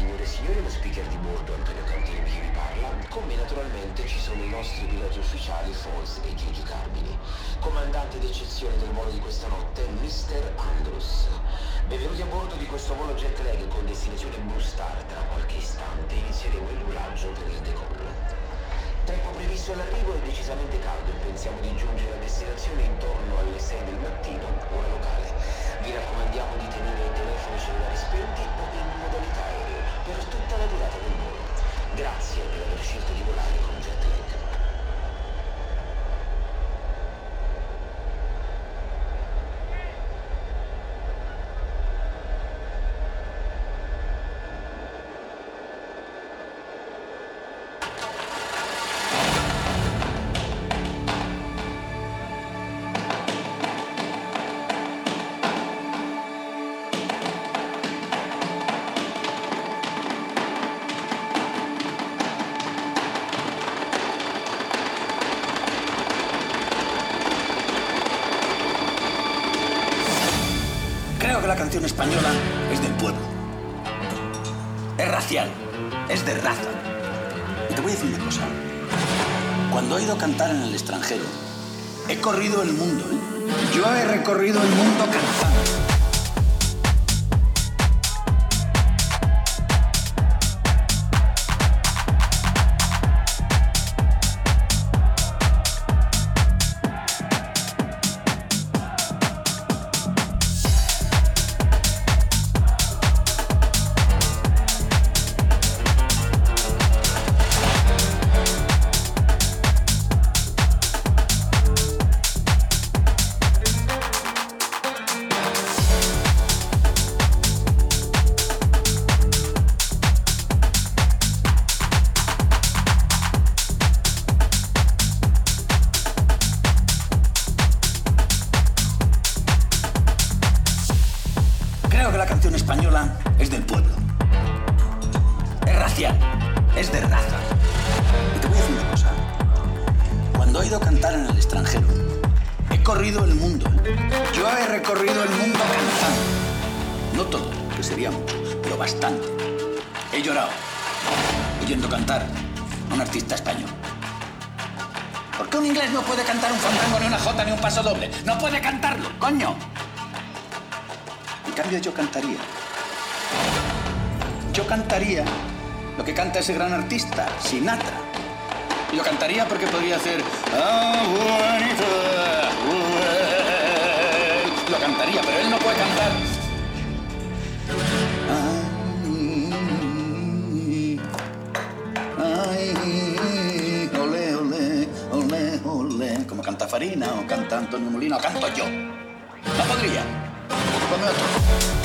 Signore e signori, lo speaker di bordo Antonio Cantini che vi parla. Con me naturalmente ci sono i nostri piloti ufficiali Falls e Gigi Carmini. Comandante d'eccezione del volo di questa notte, Mr. Andrus. Benvenuti a bordo di questo volo jet lag con destinazione Blue Star. Tra qualche istante inizieremo il volaggio per il decollo. Tempo previsto all'arrivo è decisamente caldo e pensiamo di giungere a destinazione intorno alle 6 del mattino, ora locale. Vi raccomandiamo di tenere i telefoni cellulari spenti 30 radiate del mondo. Grazie per aver scelto di volare con la canción española es del pueblo. Es racial, es de raza. Y te voy a decir una cosa. Cuando he ido a cantar en el extranjero, he corrido el mundo. ¿eh? Yo he recorrido el mundo cantando. Yo cantaría lo que canta ese gran artista, Sinatra. Y lo cantaría porque podría hacer... "Ah, Juanita, well". Lo cantaría, pero él no puede cantar. Ole, ole, ole, ole. Como canta Farina o canta Antonio Molina o canto yo. No podría. Ponme otro.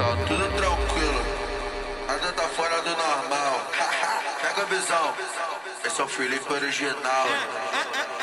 tá tudo tranquilo, ainda tá fora do normal. Pega a visão, esse é o Felipe original. É, é, é,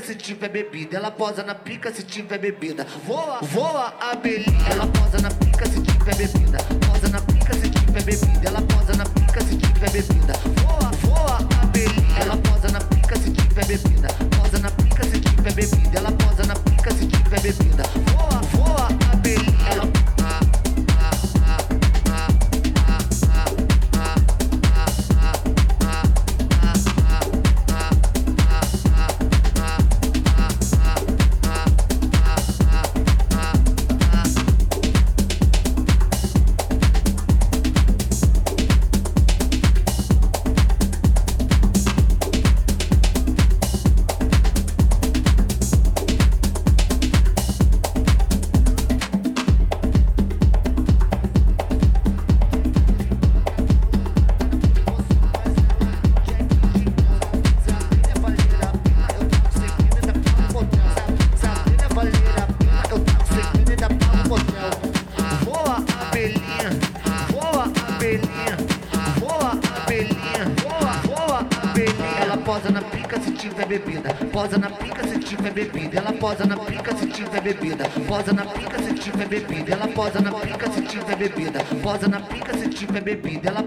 pica se tiver bebida. Ela posa na pica se tiver bebida. Voa, voa a. Ela posa na pica se tiver bebida. Posa na pica se tiver bebida. Ela posa na pica se tiver bebida. Voa, voa a. Ela posa na pica se tiver bebida. Posa na pica se tiver bebida. Ela posa na pica se tiver bebida. Voa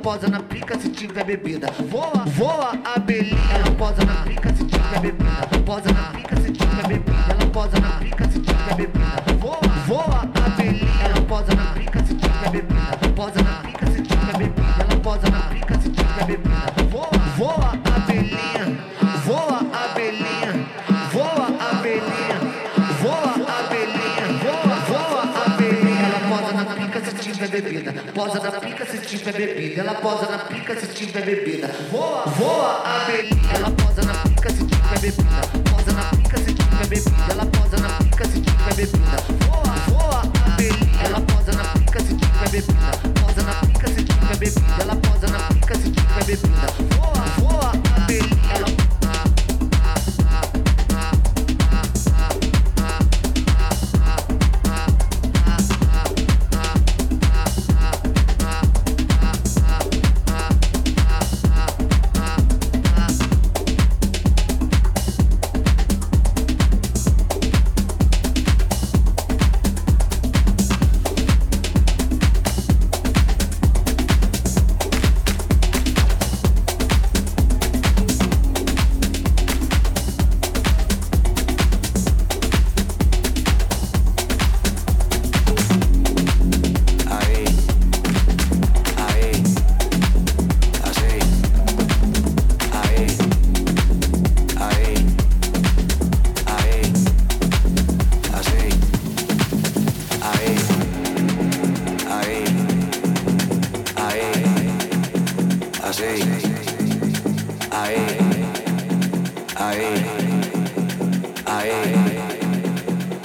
posa na pica se tiver bebida. Vou Pica se tiver tipo bebida. Voa, voa a bebida. ahí, ahí,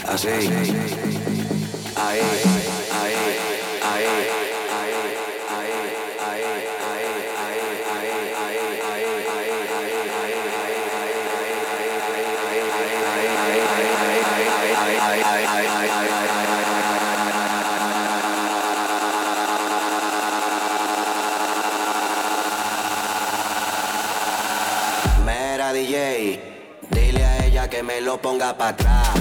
así, ahí. lo ponga para atrás.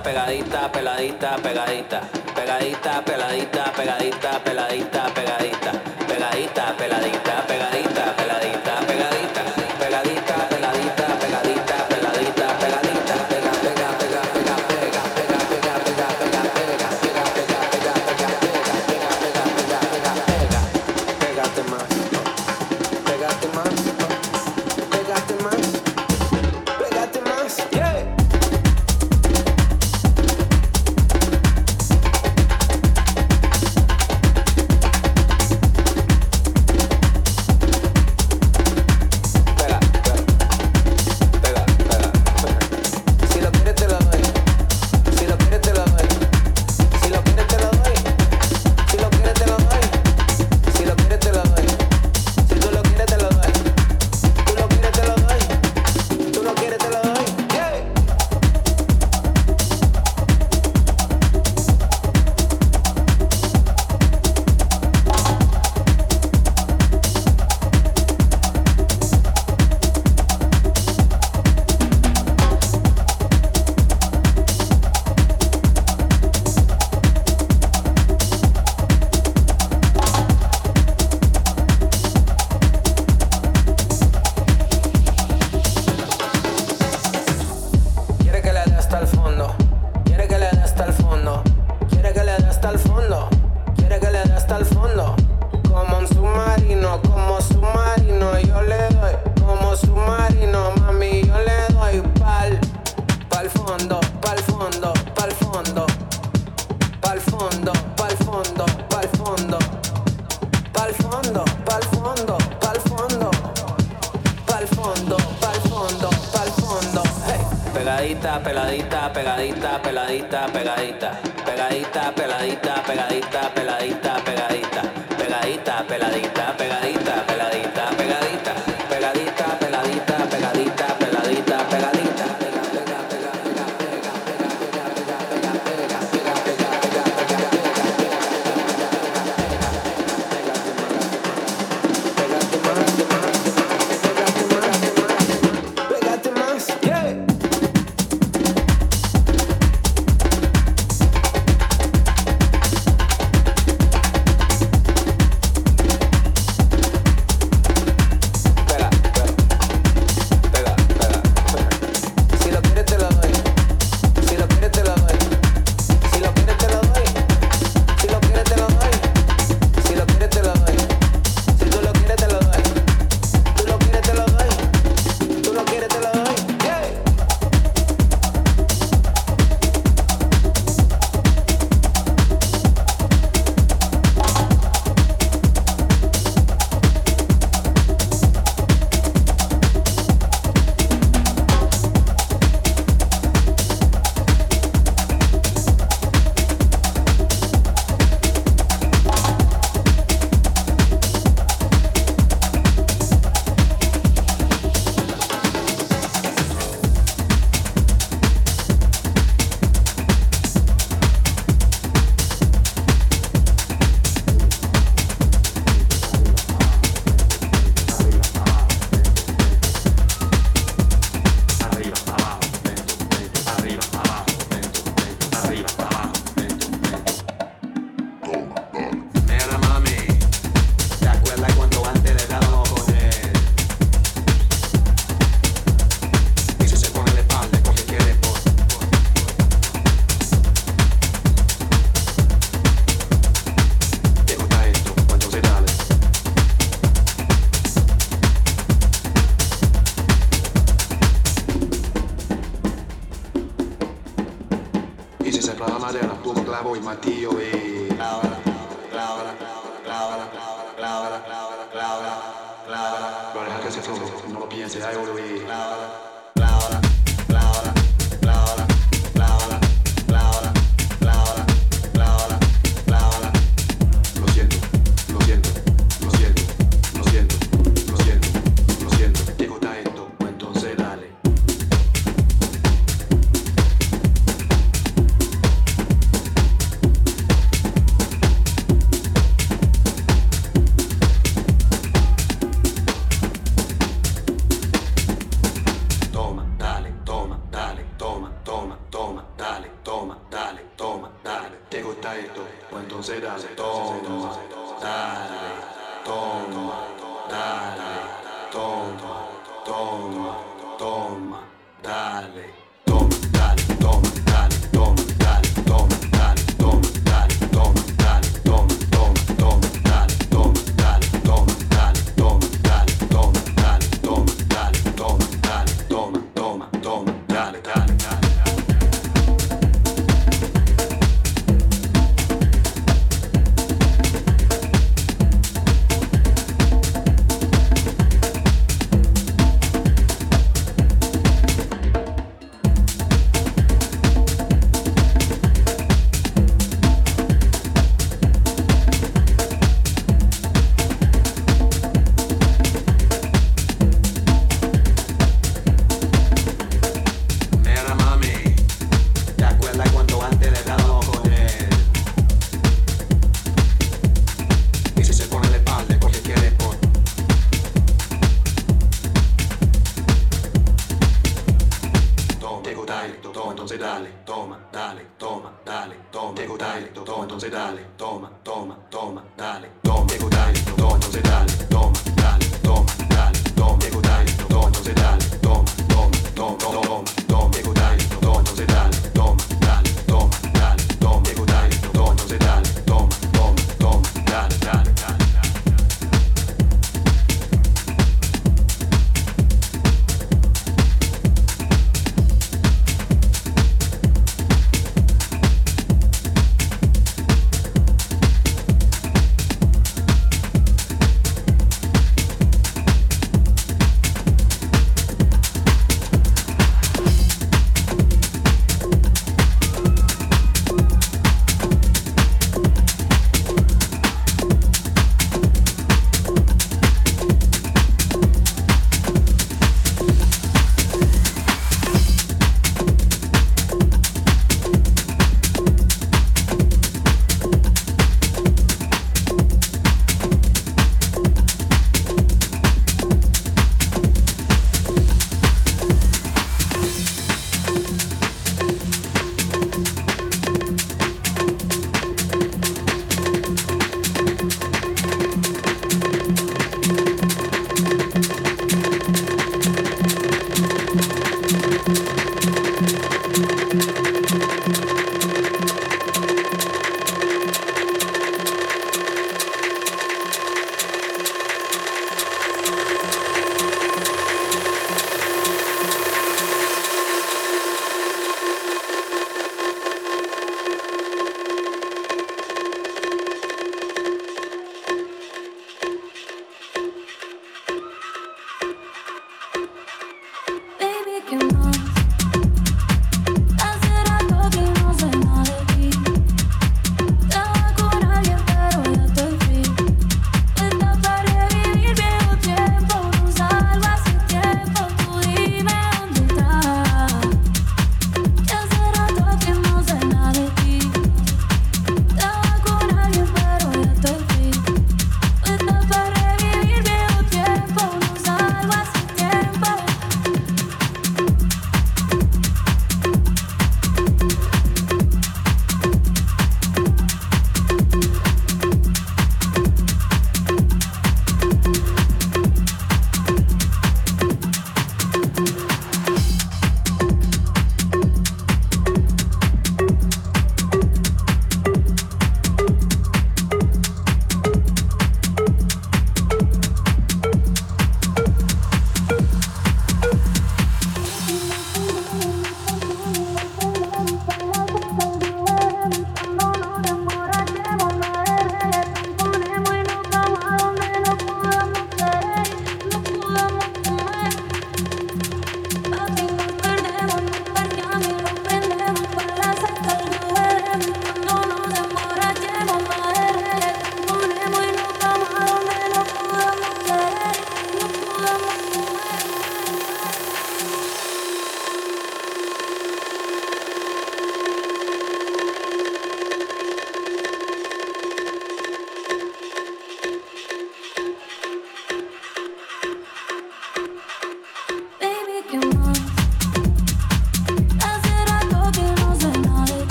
pegadita, peladita, pegadita, pegadita, peladita, pegadita, peladita, pegadita, pegadita, peladita, pegadita. dale, toma, dale, toma, tego dale, toma, dose dale, toma, toma, toma, dale, toma, tego dale, toma, dose dale, toma, dale.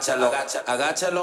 Agáchalo, agáchalo,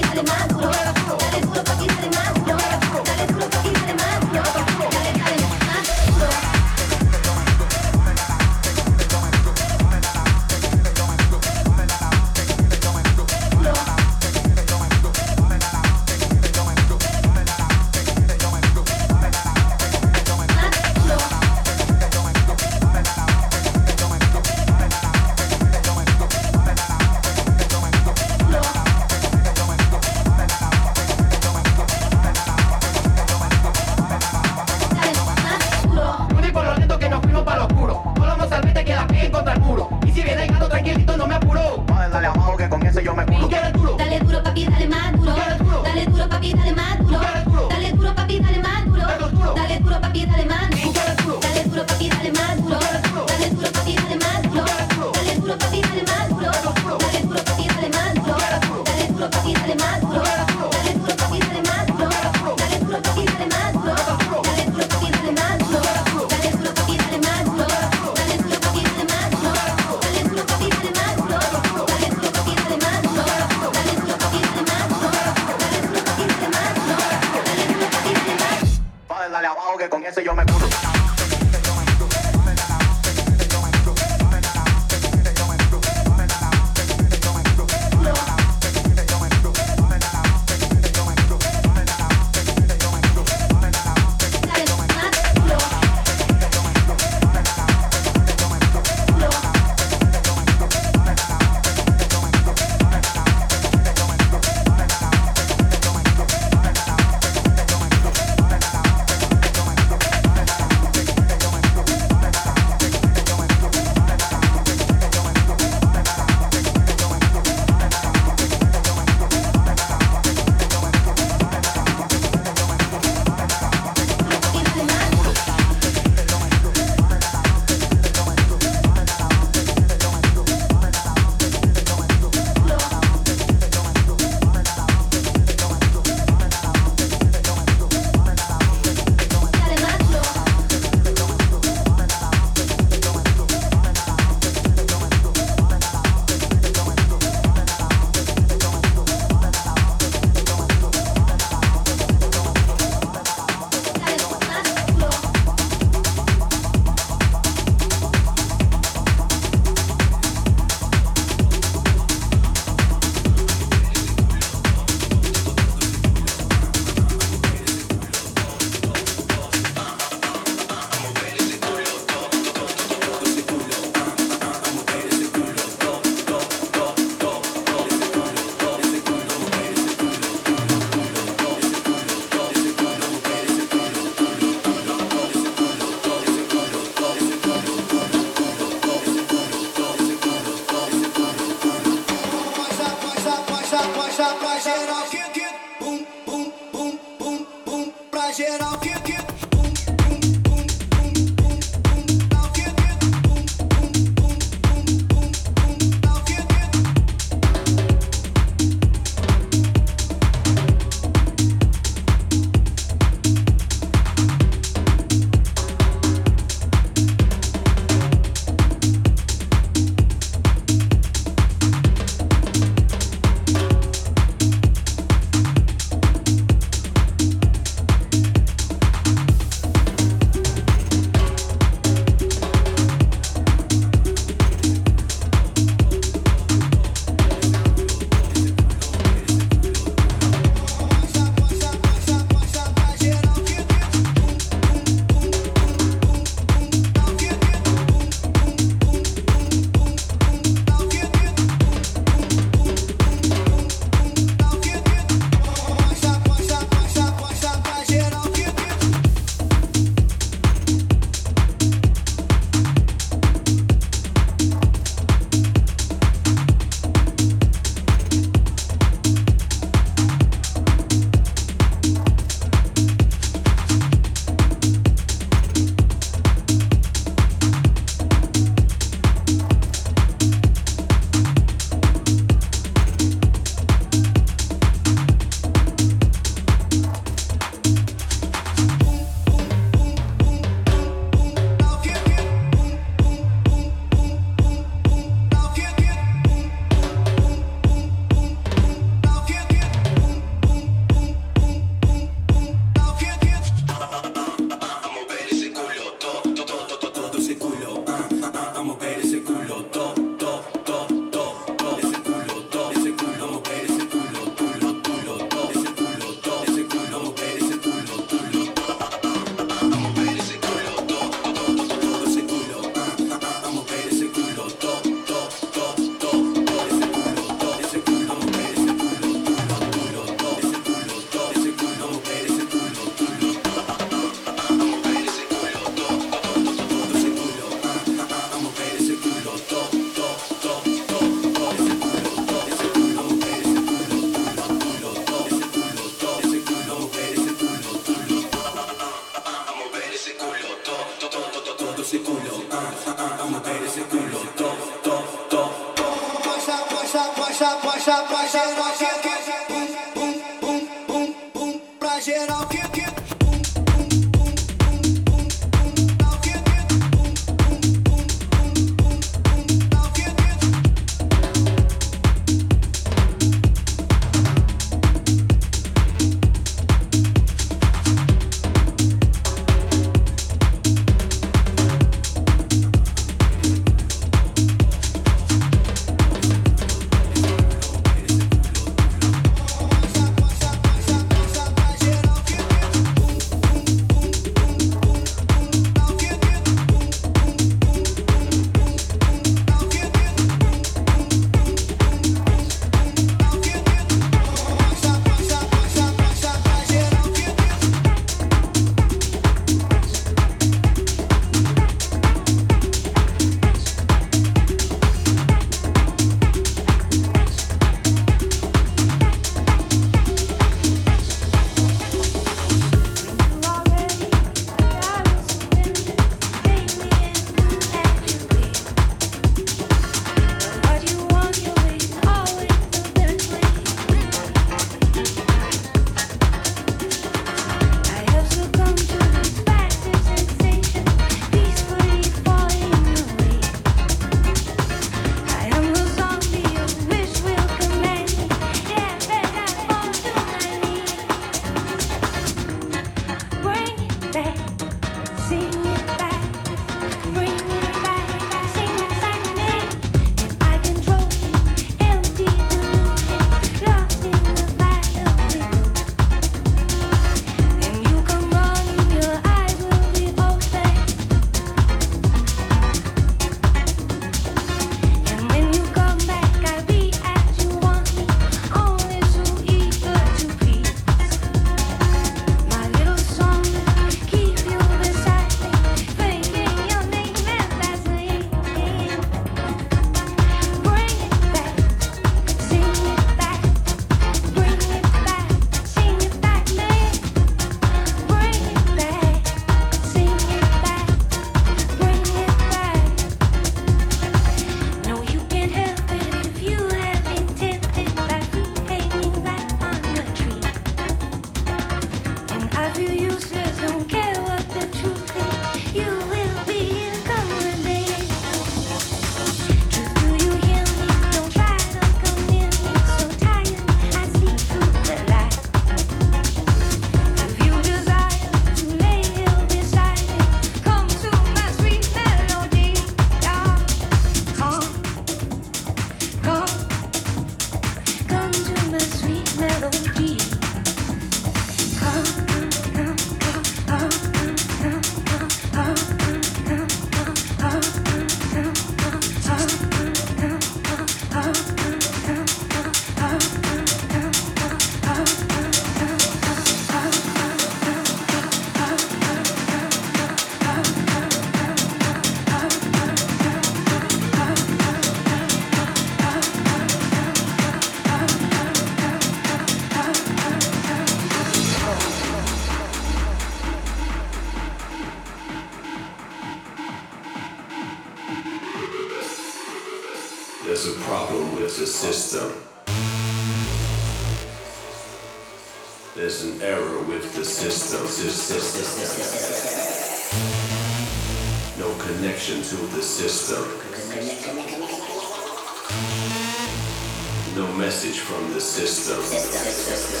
system. system. system.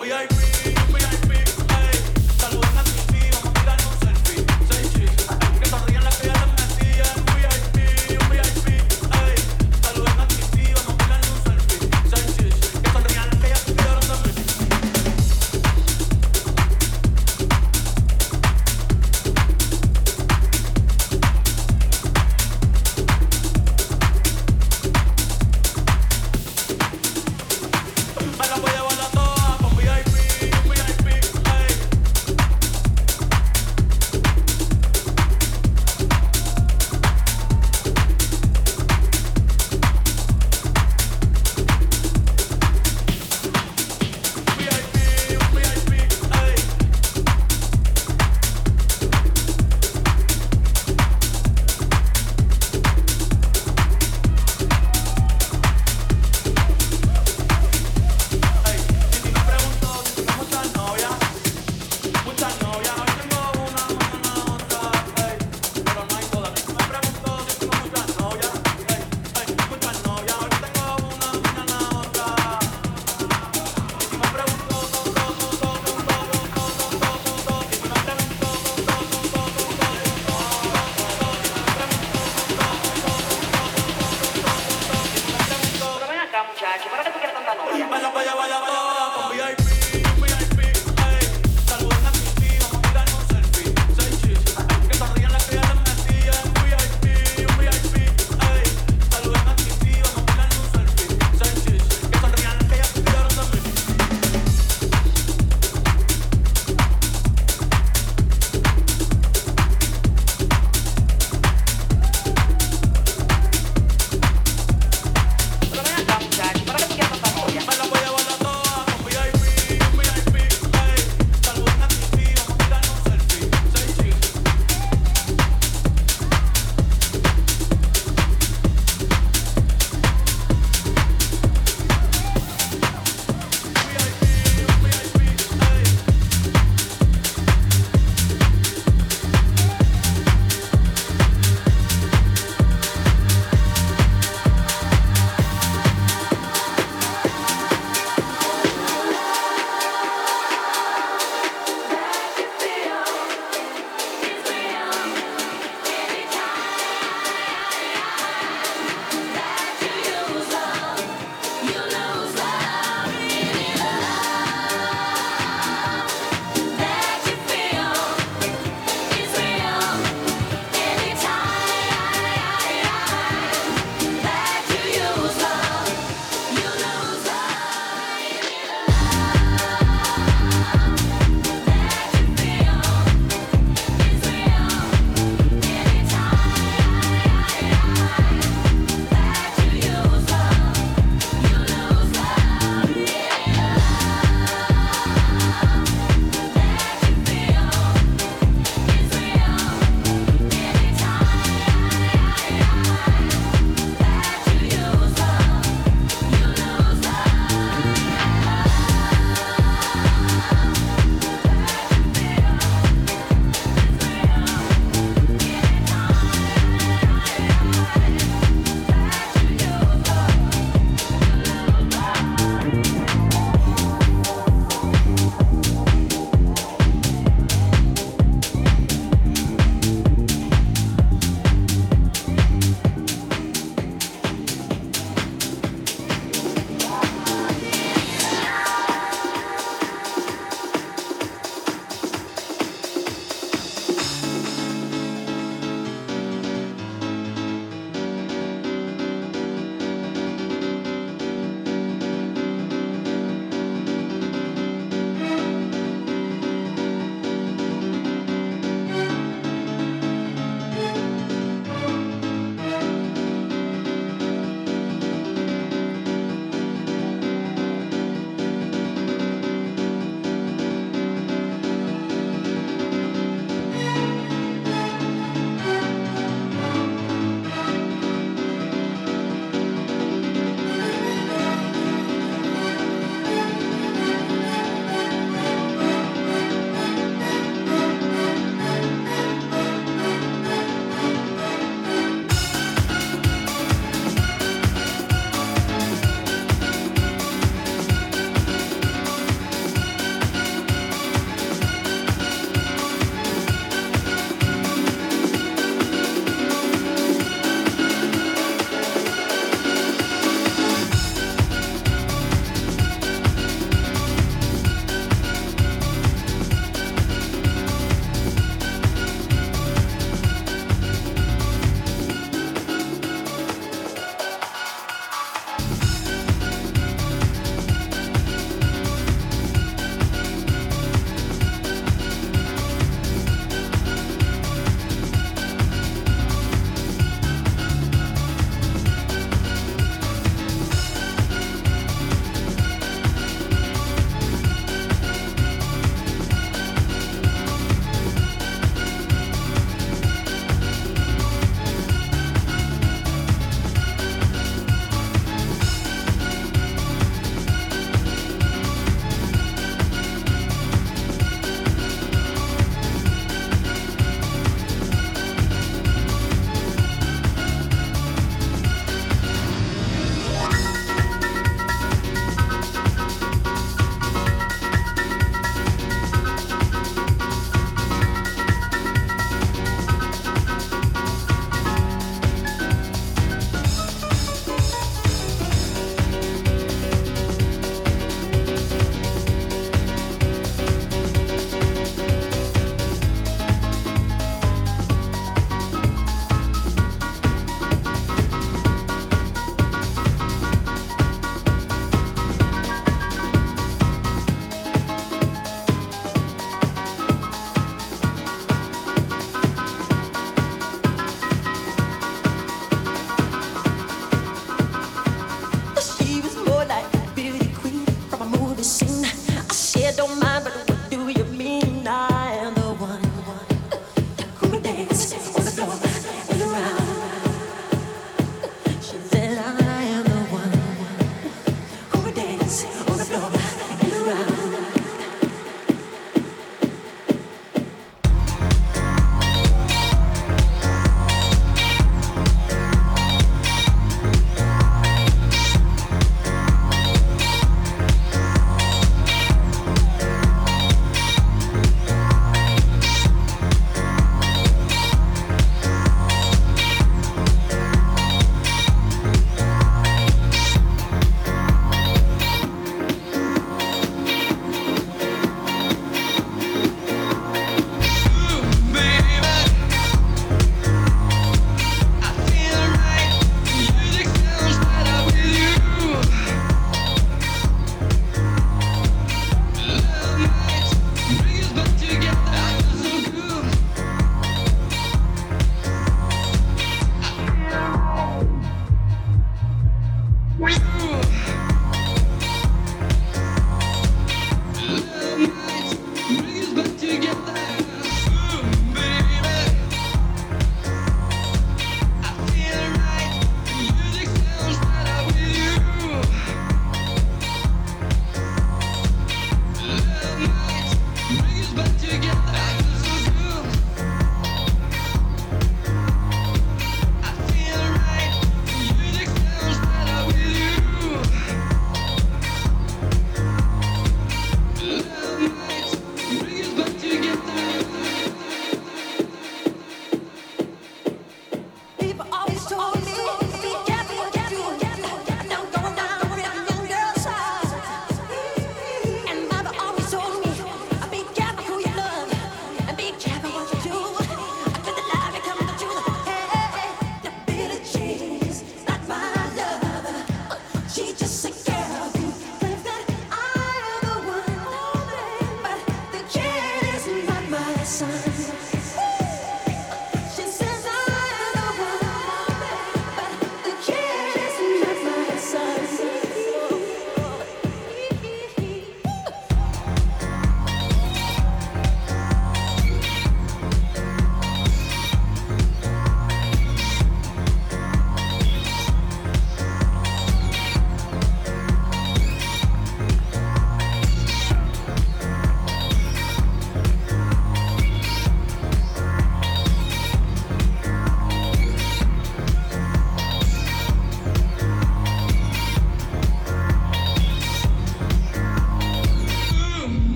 we ain't